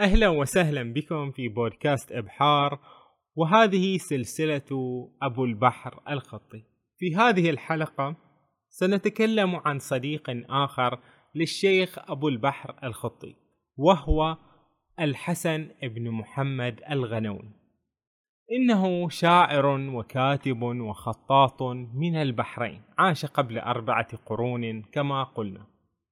أهلا وسهلا بكم في بودكاست إبحار وهذه سلسلة أبو البحر الخطي. في هذه الحلقة سنتكلم عن صديق آخر للشيخ أبو البحر الخطي وهو الحسن بن محمد الغنوي. إنه شاعر وكاتب وخطاط من البحرين عاش قبل أربعة قرون كما قلنا.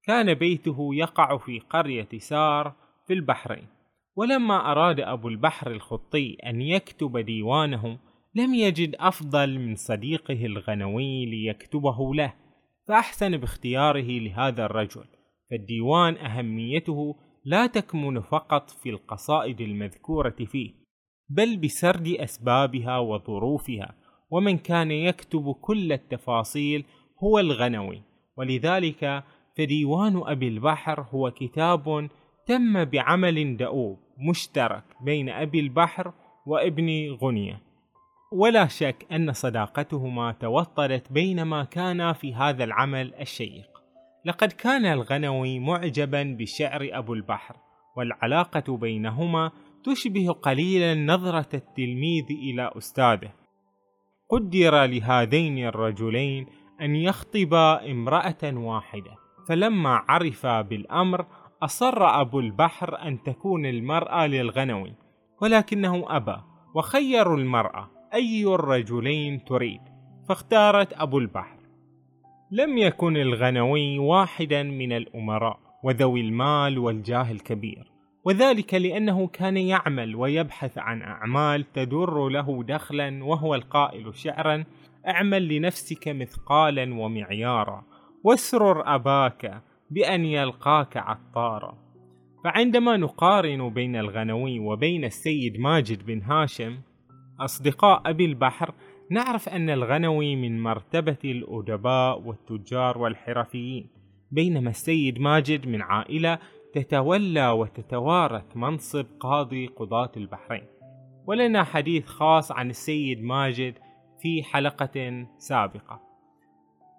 كان بيته يقع في قرية سار في البحرين. ولما أراد أبو البحر الخطي أن يكتب ديوانه لم يجد أفضل من صديقه الغنوي ليكتبه له فأحسن باختياره لهذا الرجل. فالديوان أهميته لا تكمن فقط في القصائد المذكورة فيه بل بسرد أسبابها وظروفها ومن كان يكتب كل التفاصيل هو الغنوي. ولذلك فديوان أبي البحر هو كتاب تم بعمل دؤوب مشترك بين أبي البحر وابن غنية. ولا شك أن صداقتهما توطدت بينما كانا في هذا العمل الشيق. لقد كان الغنوي معجبا بشعر أبو البحر والعلاقة بينهما تشبه قليلا نظرة التلميذ إلى أستاذه. قدر لهذين الرجلين أن يخطبا امرأة واحدة فلما عرفا بالأمر أصر أبو البحر أن تكون المرأة للغنوي ولكنه أبى وخيروا المرأة أي الرجلين تريد فاختارت أبو البحر. لم يكن الغنوي واحدا من الأمراء وذوي المال والجاه الكبير وذلك لأنه كان يعمل ويبحث عن أعمال تدر له دخلا وهو القائل شعرا اعمل لنفسك مثقالا ومعيارا واسرر أباك بأن يلقاك عطارا. فعندما نقارن بين الغنوي وبين السيد ماجد بن هاشم أصدقاء أبي البحر نعرف أن الغنوي من مرتبة الأدباء والتجار والحرفيين بينما السيد ماجد من عائلة تتولى وتتوارث منصب قاضي قضاة البحرين. ولنا حديث خاص عن السيد ماجد في حلقة سابقة.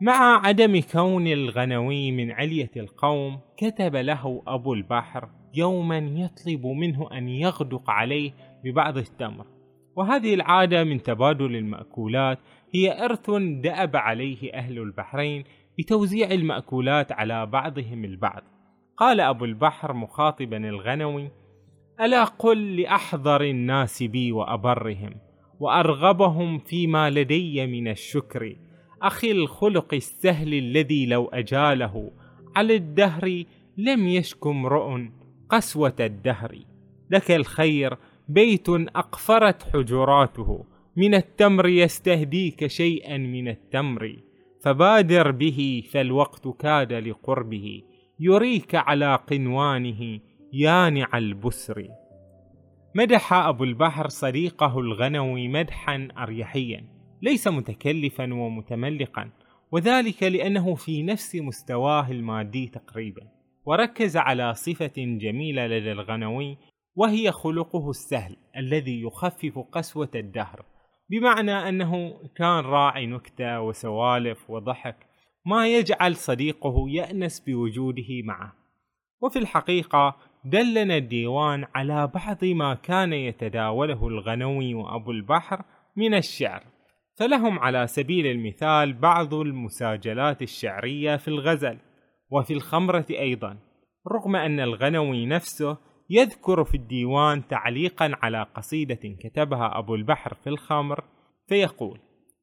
مع عدم كون الغنوي من علية القوم كتب له أبو البحر يوما يطلب منه أن يغدق عليه ببعض التمر. وهذه العادة من تبادل المأكولات هي إرث دأب عليه أهل البحرين بتوزيع المأكولات على بعضهم البعض. قال أبو البحر مخاطبا الغنوي ألا قل لأحضر الناس بي وأبرهم وأرغبهم فيما لدي من الشكر أخي الخلق السهل الذي لو أجاله على الدهر لم يشك امرؤ قسوة الدهر. لك الخير بيت أقفرت حجراته من التمر يستهديك شيئا من التمر. فبادر به فالوقت كاد لقربه يريك على قنوانه يانع البسر. مدح أبو البحر صديقه الغنوي مدحا أريحيا. ليس متكلفا ومتملقا وذلك لأنه في نفس مستواه المادي تقريبا. وركز على صفة جميلة لدى الغنوي وهي خلقه السهل الذي يخفف قسوة الدهر. بمعنى أنه كان راعي نكتة وسوالف وضحك ما يجعل صديقه يأنس بوجوده معه. وفي الحقيقة دلنا الديوان على بعض ما كان يتداوله الغنوي وأبو البحر من الشعر. فلهم على سبيل المثال بعض المساجلات الشعرية في الغزل وفي الخمرة أيضا رغم أن الغنوي نفسه يذكر في الديوان تعليقا على قصيدة كتبها أبو البحر في الخمر فيقول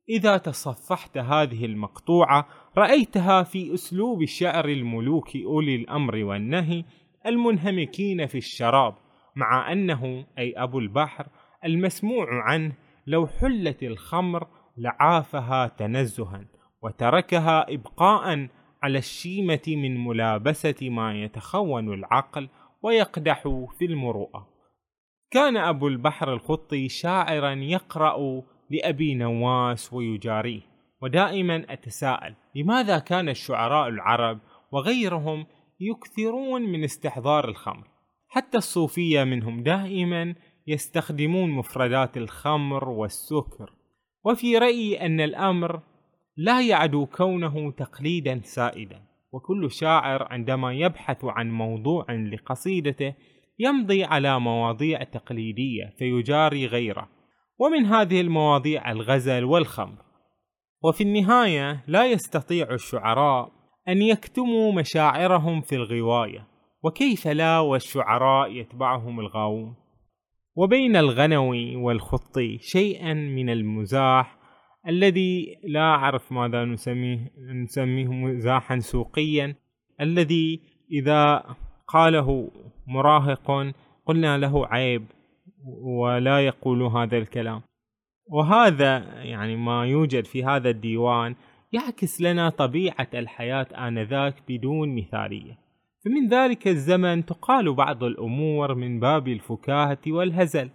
إذا تصفحت هذه المقطوعة رأيتها في أسلوب شعر الملوك أولي الأمر والنهي المنهمكين في الشراب مع أنه أي أبو البحر المسموع عنه لو حلت الخمر لعافها تنزها وتركها ابقاء على الشيمة من ملابسة ما يتخون العقل ويقدح في المروءة. كان أبو البحر الخطي شاعرا يقرأ لأبي نواس ويجاريه ودائما أتساءل لماذا كان الشعراء العرب وغيرهم يكثرون من استحضار الخمر؟ حتى الصوفية منهم دائما يستخدمون مفردات الخمر والسكر. وفي رأيي أن الأمر لا يعدو كونه تقليدا سائدا. وكل شاعر عندما يبحث عن موضوع لقصيدته يمضي على مواضيع تقليدية فيجاري غيره. ومن هذه المواضيع الغزل والخمر. وفي النهاية لا يستطيع الشعراء أن يكتموا مشاعرهم في الغواية. وكيف لا والشعراء يتبعهم الغاوون؟ وبين الغنوي والخطي شيئا من المزاح الذي لا أعرف ماذا نسميه نسميه مزاحا سوقيا الذي إذا قاله مراهق قلنا له عيب ولا يقول هذا الكلام. وهذا يعني ما يوجد في هذا الديوان يعكس لنا طبيعة الحياة آنذاك بدون مثالية. فمن ذلك الزمن تقال بعض الأمور من باب الفكاهة والهزل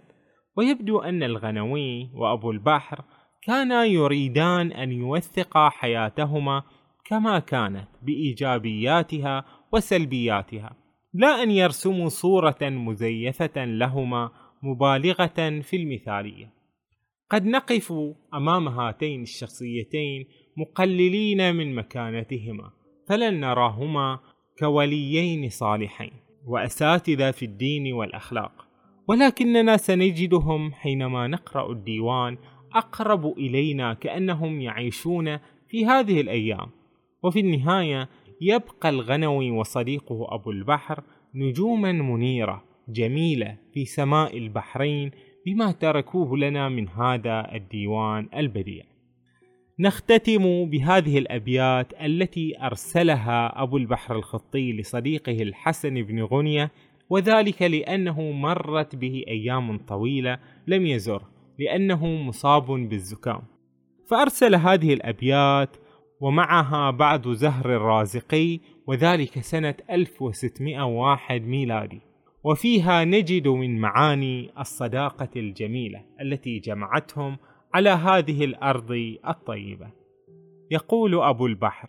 ويبدو أن الغنوي وأبو البحر كانا يريدان أن يوثقا حياتهما كما كانت بإيجابياتها وسلبياتها لا أن يرسموا صورة مزيفة لهما مبالغة في المثالية. قد نقف أمام هاتين الشخصيتين مقللين من مكانتهما فلن نراهما كوليين صالحين وأساتذة في الدين والأخلاق. ولكننا سنجدهم حينما نقرأ الديوان أقرب إلينا كأنهم يعيشون في هذه الأيام. وفي النهاية يبقى الغنوي وصديقه أبو البحر نجوما منيرة جميلة في سماء البحرين بما تركوه لنا من هذا الديوان البديع. نختتم بهذه الأبيات التي أرسلها أبو البحر الخطي لصديقه الحسن بن غنية وذلك لأنه مرت به أيام طويلة لم يزره لأنه مصاب بالزكام. فأرسل هذه الأبيات ومعها بعد زهر الرازقي وذلك سنة 1601 ميلادي. وفيها نجد من معاني الصداقة الجميلة التي جمعتهم على هذه الأرض الطيبة. يقول أبو البحر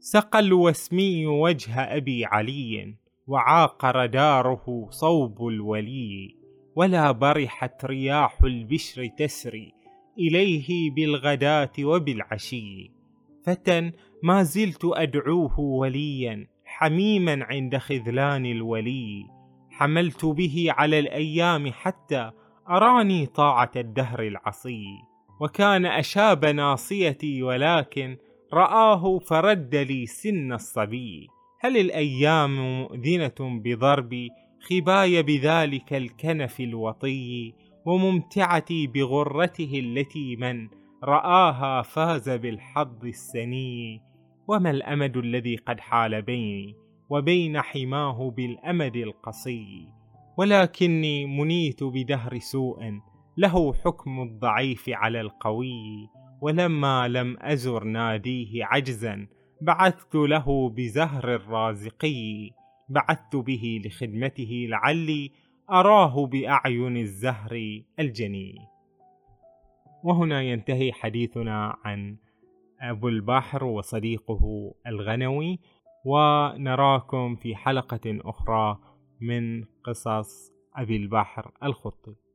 سقى الوسمي وجه أبي علي وعاقر داره صوب الولي ولا برحت رياح البشر تسري إليه بالغداة وبالعشي. فتى ما زلت أدعوه وليا حميما عند خذلان الولي. حملت به على الأيام حتى أراني طاعة الدهر العصي. وكان أشاب ناصيتي ولكن رآه فرد لي سن الصبي. هل الأيام مؤذنة بضربي خباي بذلك الكنف الوطي وممتعتي بغرته التي من رآها فاز بالحظ السني؟ وما الأمد الذي قد حال بيني وبين حماه بالأمد القصي؟ ولكني منيت بدهر سوء له حكم الضعيف على القوي ولما لم أزر ناديه عجزا بعثت له بزهر الرازقي. بعثت به لخدمته لعلي أراه بأعين الزهر الجني. وهنا ينتهي حديثنا عن أبو البحر وصديقه الغنوي ونراكم في حلقة أخرى من قصص أبي البحر الخطي.